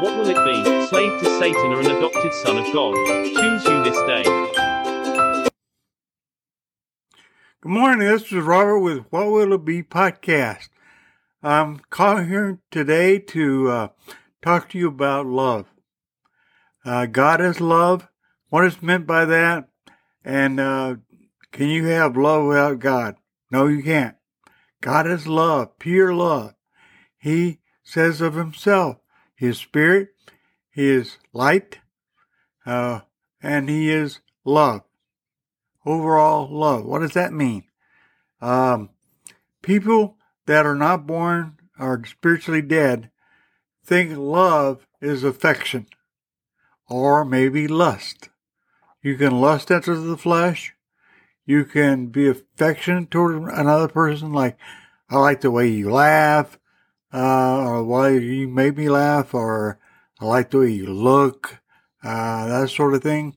What will it be? Slave to Satan or an adopted son of God? Choose you this day. Good morning. This is Robert with What Will It Be podcast. I'm calling here today to uh, talk to you about love. Uh, God is love. What is meant by that? And uh, can you have love without God? No, you can't. God is love, pure love. He says of himself, his spirit, he is light, uh, and he is love. Overall love. What does that mean? Um, people that are not born or spiritually dead think love is affection or maybe lust. You can lust after the flesh. You can be affectionate toward another person, like, I like the way you laugh, uh, or why you made me laugh, or I like the way you look, uh, that sort of thing.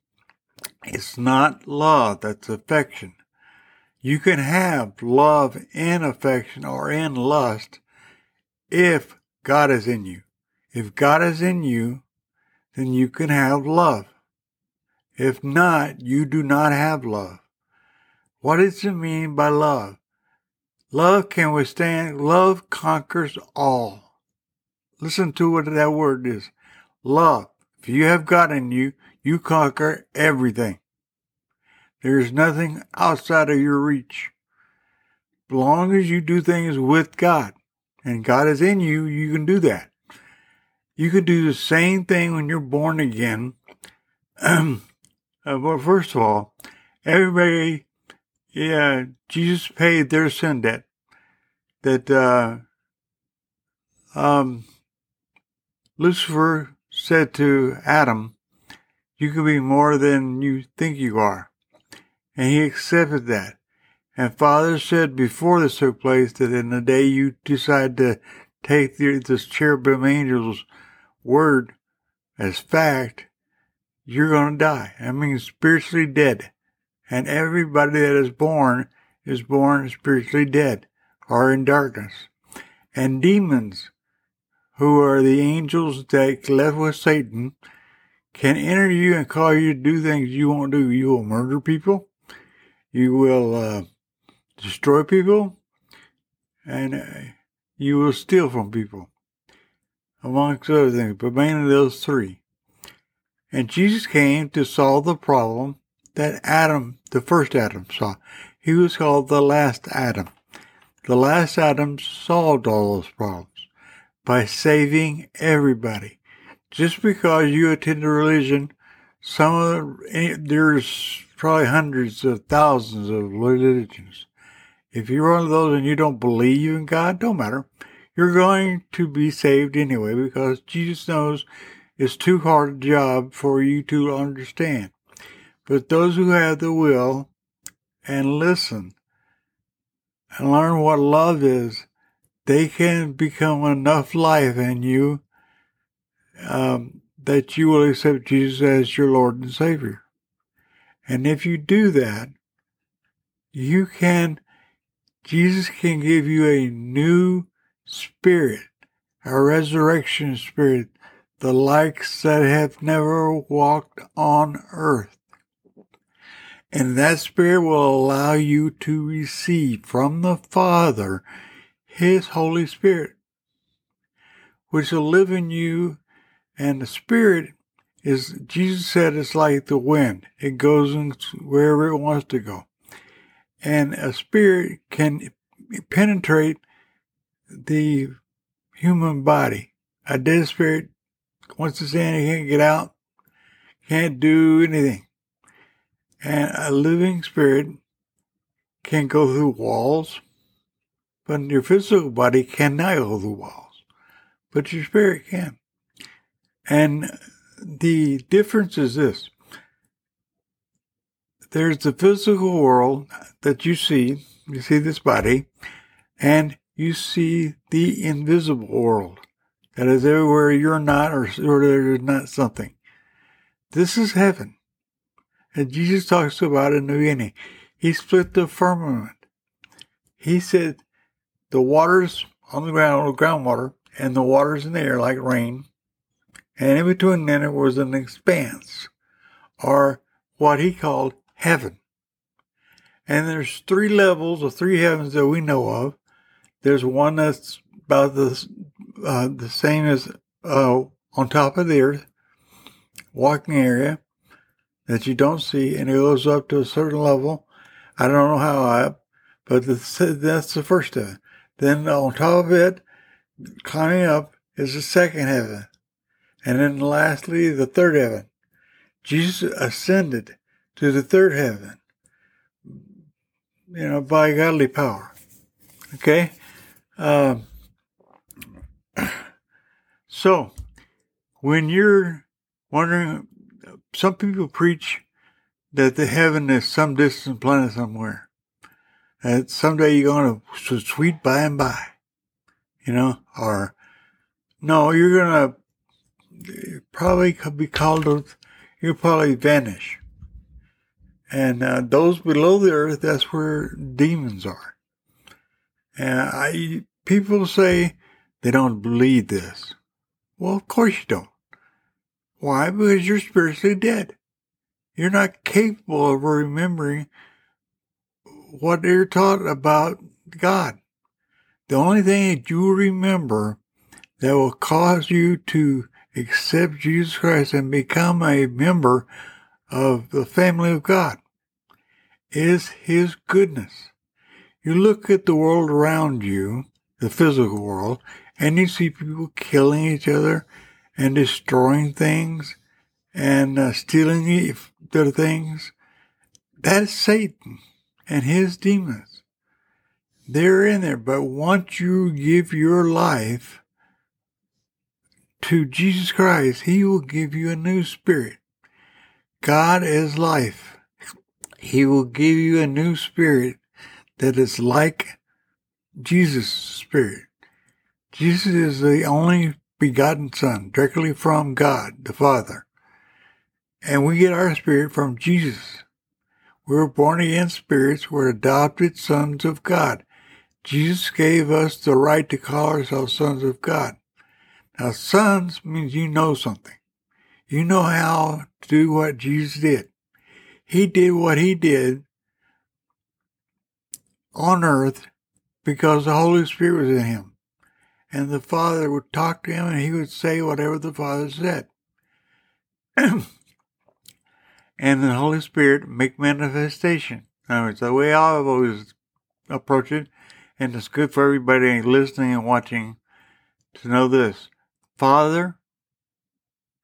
It's not love, that's affection. You can have love in affection or in lust if God is in you. If God is in you, then you can have love. If not, you do not have love. What does it mean by love? Love can withstand, love conquers all. Listen to what that word is. Love. If you have God in you, you conquer everything. There is nothing outside of your reach. As long as you do things with God and God is in you, you can do that. You can do the same thing when you're born again. Uh, well, first of all, everybody yeah, Jesus paid their sin debt. That uh, um, Lucifer said to Adam, "You can be more than you think you are," and he accepted that. And Father said before this took place that in the day you decide to take the, this cherubim angel's word as fact, you're going to die. I mean, spiritually dead and everybody that is born is born spiritually dead or in darkness. And demons, who are the angels that left with Satan, can enter you and call you to do things you won't do. You will murder people. You will uh, destroy people. And uh, you will steal from people, amongst other things, but mainly those three. And Jesus came to solve the problem that Adam, the first Adam, saw. He was called the last Adam. The last Adam solved all those problems by saving everybody. Just because you attend a religion, some of the, eh, there's probably hundreds of thousands of religions. If you're one of those and you don't believe in God, don't matter. You're going to be saved anyway because Jesus knows it's too hard a job for you to understand. But those who have the will and listen and learn what love is, they can become enough life in you um, that you will accept Jesus as your Lord and Savior. And if you do that, you can, Jesus can give you a new spirit, a resurrection spirit, the likes that have never walked on earth. And that Spirit will allow you to receive from the Father His Holy Spirit, which will live in you. And the Spirit is, Jesus said, it's like the wind. It goes wherever it wants to go. And a spirit can penetrate the human body. A dead spirit, once it's in, it can't get out, can't do anything. And a living spirit can go through walls, but your physical body cannot go through walls, but your spirit can. And the difference is this there's the physical world that you see, you see this body, and you see the invisible world that is everywhere you're not or, or there's not something. This is heaven. And Jesus talks about in the beginning. He split the firmament. He said the waters on the ground, groundwater, and the waters in the air like rain, And in between them there was an expanse, or what he called heaven. And there's three levels of three heavens that we know of. There's one that's about the, uh, the same as uh, on top of the earth, walking area that you don't see, and it goes up to a certain level. I don't know how up, but that's the first it. Then on top of it, climbing up, is the second heaven. And then lastly, the third heaven. Jesus ascended to the third heaven, you know, by godly power. Okay? Um, so, when you're wondering, some people preach that the heaven is some distant planet somewhere. That someday you're going to sweet by and by, you know, or no, you're going to probably be called, you'll probably vanish. And uh, those below the earth, that's where demons are. And I, people say they don't believe this. Well, of course you don't. Why? Because you're spiritually dead. You're not capable of remembering what you're taught about God. The only thing that you remember that will cause you to accept Jesus Christ and become a member of the family of God is His goodness. You look at the world around you, the physical world, and you see people killing each other and destroying things and uh, stealing their things. That is Satan and his demons. They're in there, but once you give your life to Jesus Christ, He will give you a new spirit. God is life. He will give you a new spirit that is like Jesus' spirit. Jesus is the only begotten Son, directly from God, the Father. And we get our spirit from Jesus. We're born again spirits. We're adopted sons of God. Jesus gave us the right to call ourselves sons of God. Now, sons means you know something. You know how to do what Jesus did. He did what he did on earth because the Holy Spirit was in him. And the Father would talk to him and he would say whatever the Father said. and the Holy Spirit make manifestation. In words, the way I've always approached it, and it's good for everybody listening and watching to know this. Father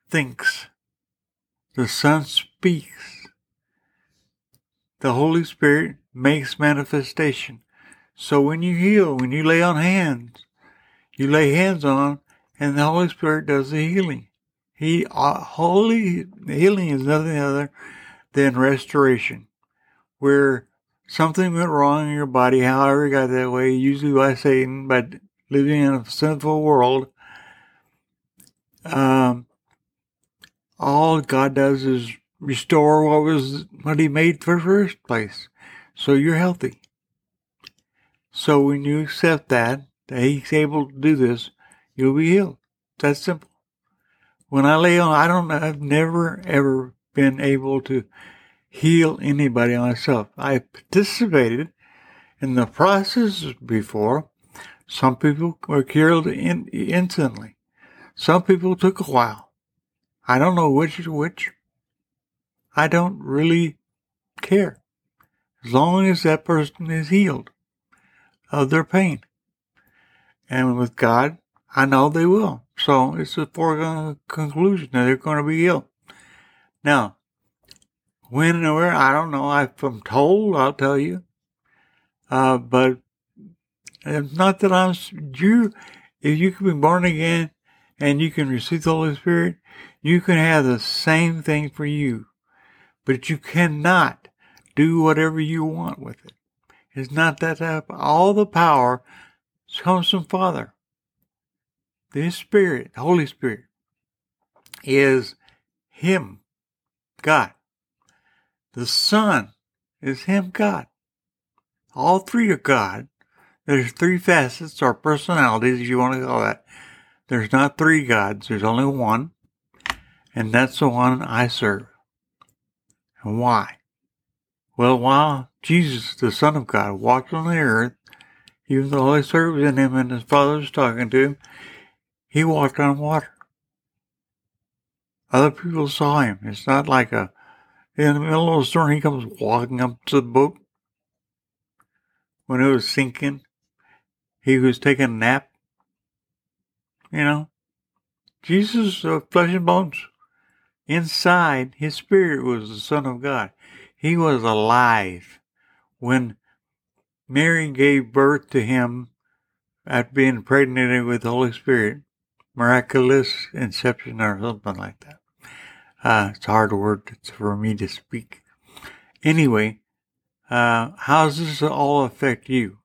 thinks, the Son speaks, the Holy Spirit makes manifestation. So when you heal, when you lay on hands, you lay hands on, and the Holy Spirit does the healing. He uh, holy healing is nothing other than restoration, where something went wrong in your body, however it got that way, usually by Satan, but living in a sinful world, um, all God does is restore what was what He made for first place. So you're healthy. So when you accept that, that He's able to do this, you'll be healed. That's simple. When I lay on, I don't. I've never ever been able to heal anybody myself. I participated in the process before. Some people were cured in, instantly. Some people took a while. I don't know which is which. I don't really care. As long as that person is healed of their pain. And with God, I know they will. So it's a foregone conclusion that they're going to be healed. Now, when and where, I don't know. If I'm told, I'll tell you. Uh, but it's not that I'm, you, if you can be born again and you can receive the Holy Spirit, you can have the same thing for you. But you cannot do whatever you want with it. It's not that type. All the power comes from Father. This Spirit, Holy Spirit, is Him, God. The Son is Him, God. All three are God. There's three facets or personalities, if you want to call that. There's not three gods, there's only one. and that's the one I serve. And why? Well, while Jesus, the Son of God, walked on the earth, even though the Holy Spirit was in him and his Father was talking to him, he walked on water. Other people saw him. It's not like a, in the middle of the storm, he comes walking up to the boat. When it was sinking, he was taking a nap. You know, Jesus of flesh and bones. Inside, his spirit was the Son of God. He was alive when Mary gave birth to him at being pregnant with the Holy Spirit. Miraculous inception or something like that. Uh, it's a hard word for me to speak. Anyway, uh, how does this all affect you?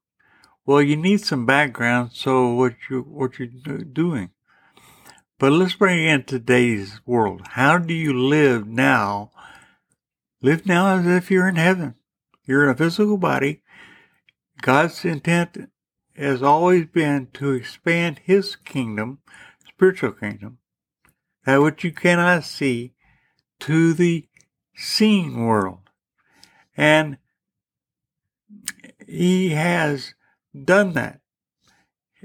Well, you need some background. So what you what you're doing? But let's bring in today's world. How do you live now? Live now as if you're in heaven. You're in a physical body. God's intent has always been to expand His kingdom, spiritual kingdom, that which you cannot see, to the seeing world. And He has done that.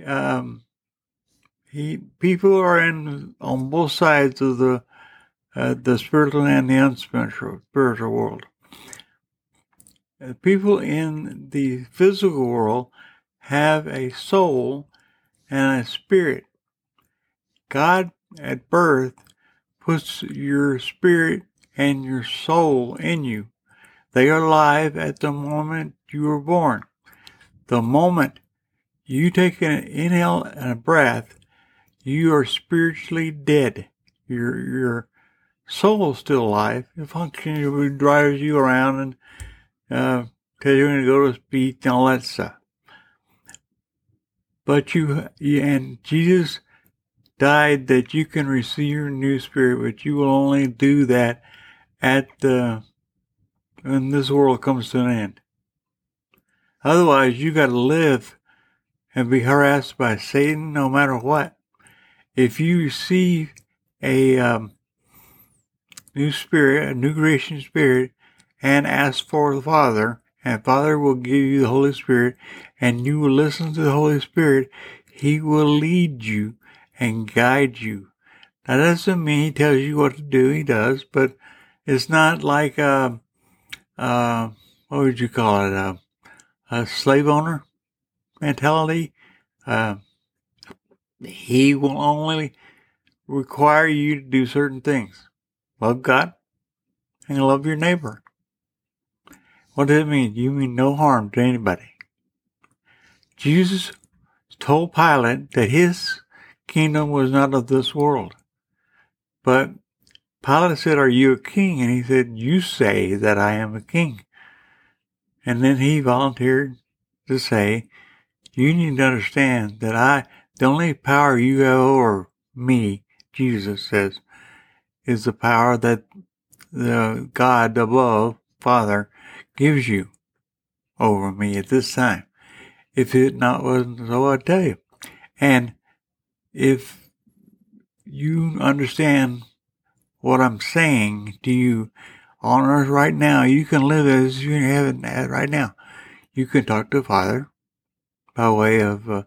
Um, he people are in on both sides of the uh, the spiritual and the unspiritual spiritual world. Uh, people in the physical world have a soul and a spirit. God at birth puts your spirit and your soul in you. They are alive at the moment you were born. The moment you take an inhale and a breath, you are spiritually dead. Your your soul is still alive. It functions, it drives you around and uh, you're going to go to speak and all that stuff. But you, and Jesus died that you can receive your new spirit, but you will only do that at the when this world comes to an end. Otherwise, you got to live and be harassed by Satan no matter what if you receive a um, new spirit, a new creation spirit, and ask for the Father, and Father will give you the Holy Spirit, and you will listen to the Holy Spirit, He will lead you and guide you. That doesn't mean He tells you what to do, He does, but it's not like a, uh, what would you call it, a, a slave owner mentality. Uh, he will only require you to do certain things. Love God and love your neighbor. What does it mean? You mean no harm to anybody. Jesus told Pilate that his kingdom was not of this world. But Pilate said, Are you a king? And he said, You say that I am a king. And then he volunteered to say, You need to understand that I the only power you have over me, Jesus says, is the power that the God above, Father, gives you over me at this time. If it not wasn't so, I tell you. And if you understand what I'm saying to you on earth right now, you can live as you have it right now. You can talk to Father by way of uh,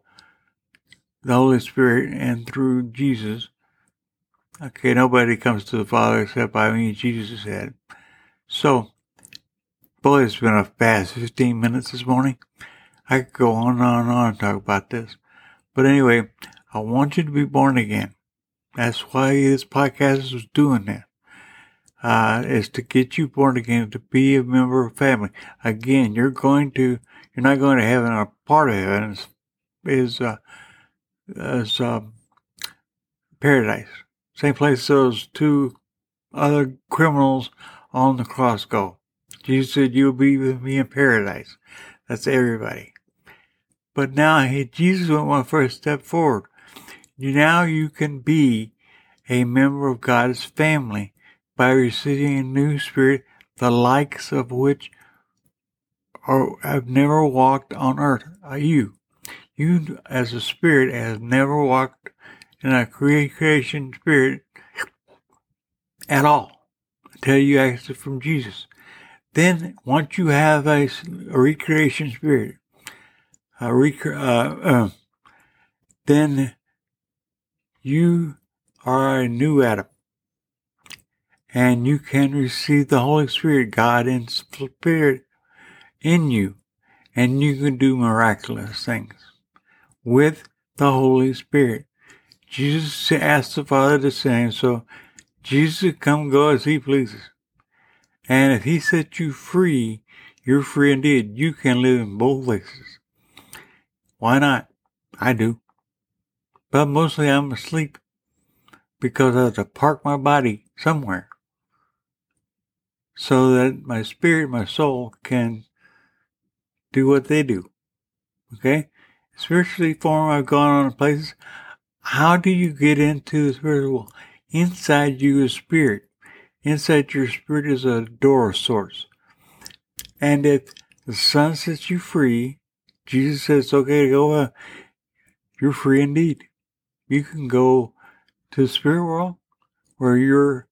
the Holy Spirit and through Jesus. Okay, nobody comes to the Father except by me, Jesus said. So, boy, it's been a fast 15 minutes this morning. I could go on and on and on and talk about this. But anyway, I want you to be born again. That's why this podcast is doing that. Uh, is to get you born again, to be a member of family. Again, you're going to, you're not going to heaven, a part of heaven is, is uh, as um, paradise. Same place those two other criminals on the cross go. Jesus said, You'll be with me in paradise. That's everybody. But now he, Jesus went one first step forward. Now you can be a member of God's family by receiving a new spirit, the likes of which are, have never walked on earth. Are you? You, as a spirit, has never walked in a creation spirit at all until you ask it from Jesus. Then, once you have a, a recreation spirit, a rec- uh, uh, then you are a new Adam. And you can receive the Holy Spirit, God in spirit in you. And you can do miraculous things with the Holy Spirit. Jesus asked the Father the same, so Jesus come go as he pleases. And if he sets you free, you're free indeed. You can live in both places. Why not? I do. But mostly I'm asleep because I have to park my body somewhere so that my spirit, my soul can do what they do. Okay? Spiritually form, I've gone on places. How do you get into the spiritual? Inside you is spirit. Inside your spirit is a door of sorts. And if the Son sets you free, Jesus says, okay go, uh, you're free indeed. You can go to the spirit world where you're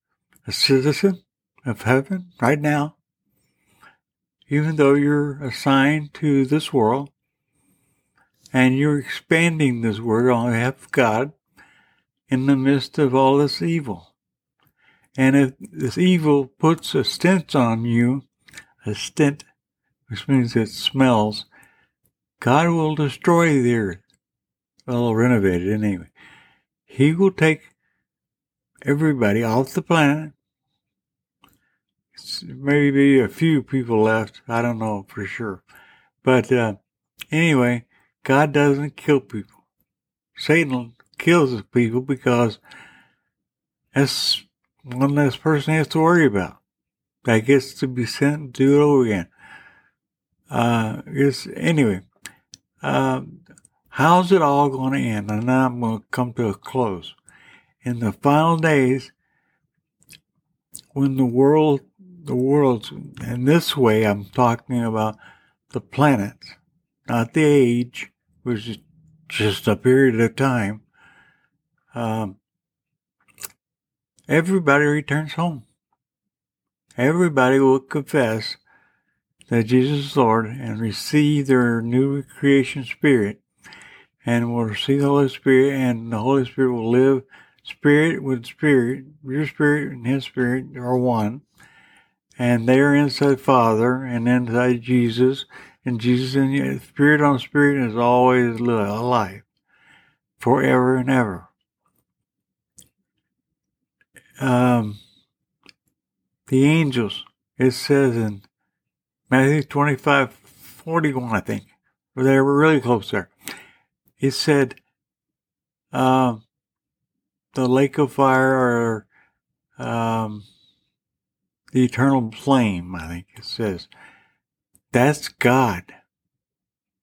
a citizen of heaven right now, even though you're assigned to this world and you're expanding this word on behalf of God in the midst of all this evil. And if this evil puts a stint on you, a stint, which means it smells, God will destroy the earth. Well, renovate it anyway. He will take everybody off the planet. Maybe a few people left. I don't know for sure. But uh, anyway, God doesn't kill people. Satan kills people because that's one less person has to worry about. That gets to be sent do it over again. Uh, anyway, uh, how's it all going to end? And now I'm going to come to a close. In the final days, when the world, the world's, in this way, I'm talking about the planet, not the age, which is just a period of time. Um, everybody returns home. Everybody will confess that Jesus is Lord and receive their new creation spirit and will receive the Holy Spirit and the Holy Spirit will live spirit with spirit. Your spirit and his spirit are one. And they are inside Father and inside Jesus. And Jesus and spirit on spirit is always alive forever and ever. Um, the angels, it says in Matthew 25, 41, I think, they were really close there. It said, um, the lake of fire or um, the eternal flame, I think it says. That's God.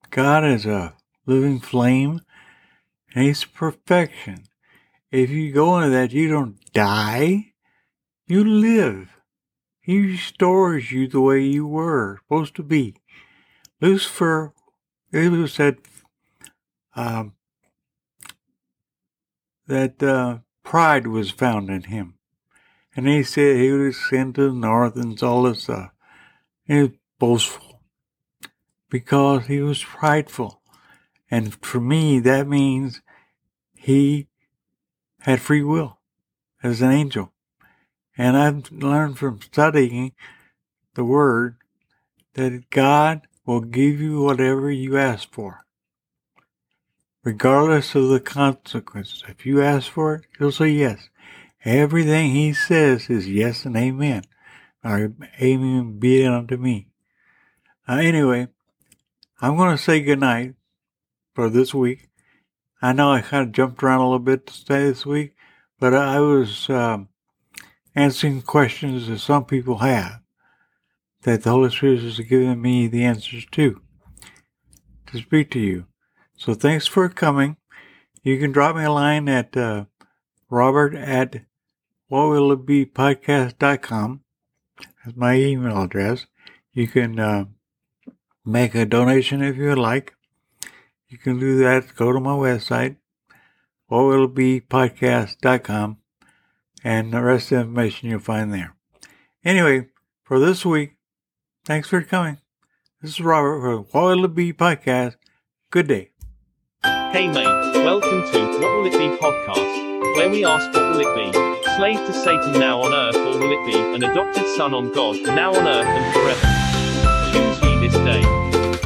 God is a living flame and He's perfection. If you go into that, you don't die, you live. He restores you the way you were supposed to be. Lucifer, it said um, that uh, pride was found in him. And he said he was sent to the north and all this stuff. He was boastful because he was prideful. And for me, that means he had free will as an angel. And I've learned from studying the Word that God will give you whatever you ask for, regardless of the consequences. If you ask for it, He'll say yes. Everything He says is yes and amen. Or amen be it unto me. Uh, anyway, I'm going to say goodnight for this week. I know I kind of jumped around a little bit to stay this week, but I was um, answering questions that some people have that the Holy Spirit has given me the answers to to speak to you. So thanks for coming. You can drop me a line at uh, robert at whatwillitbepodcast.com. That's my email address. You can uh, make a donation if you would like. You can do that. Go to my website, whatwillitbepodcast.com and the rest of the information you'll find there. Anyway, for this week, thanks for coming. This is Robert for the What Will It Be podcast. Good day. Hey mate, welcome to What Will It Be podcast, where we ask what will it be? Slave to Satan now on earth, or will it be an adopted son on God, now on earth and forever? Choose ye this day.